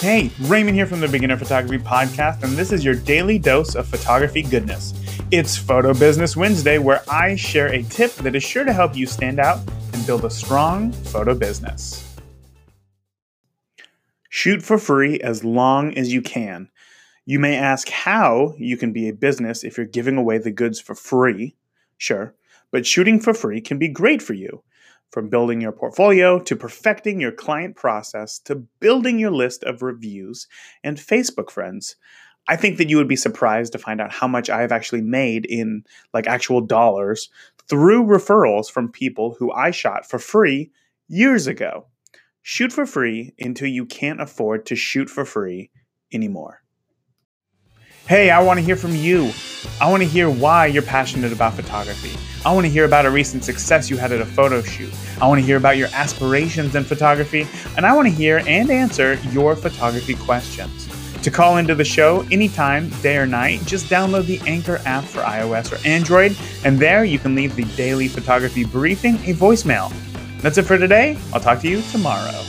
Hey, Raymond here from the Beginner Photography Podcast, and this is your daily dose of photography goodness. It's Photo Business Wednesday, where I share a tip that is sure to help you stand out and build a strong photo business. Shoot for free as long as you can. You may ask how you can be a business if you're giving away the goods for free. Sure, but shooting for free can be great for you. From building your portfolio to perfecting your client process to building your list of reviews and Facebook friends. I think that you would be surprised to find out how much I have actually made in like actual dollars through referrals from people who I shot for free years ago. Shoot for free until you can't afford to shoot for free anymore. Hey, I want to hear from you. I want to hear why you're passionate about photography. I want to hear about a recent success you had at a photo shoot. I want to hear about your aspirations in photography, and I want to hear and answer your photography questions. To call into the show anytime, day or night, just download the Anchor app for iOS or Android, and there you can leave the daily photography briefing a voicemail. That's it for today. I'll talk to you tomorrow.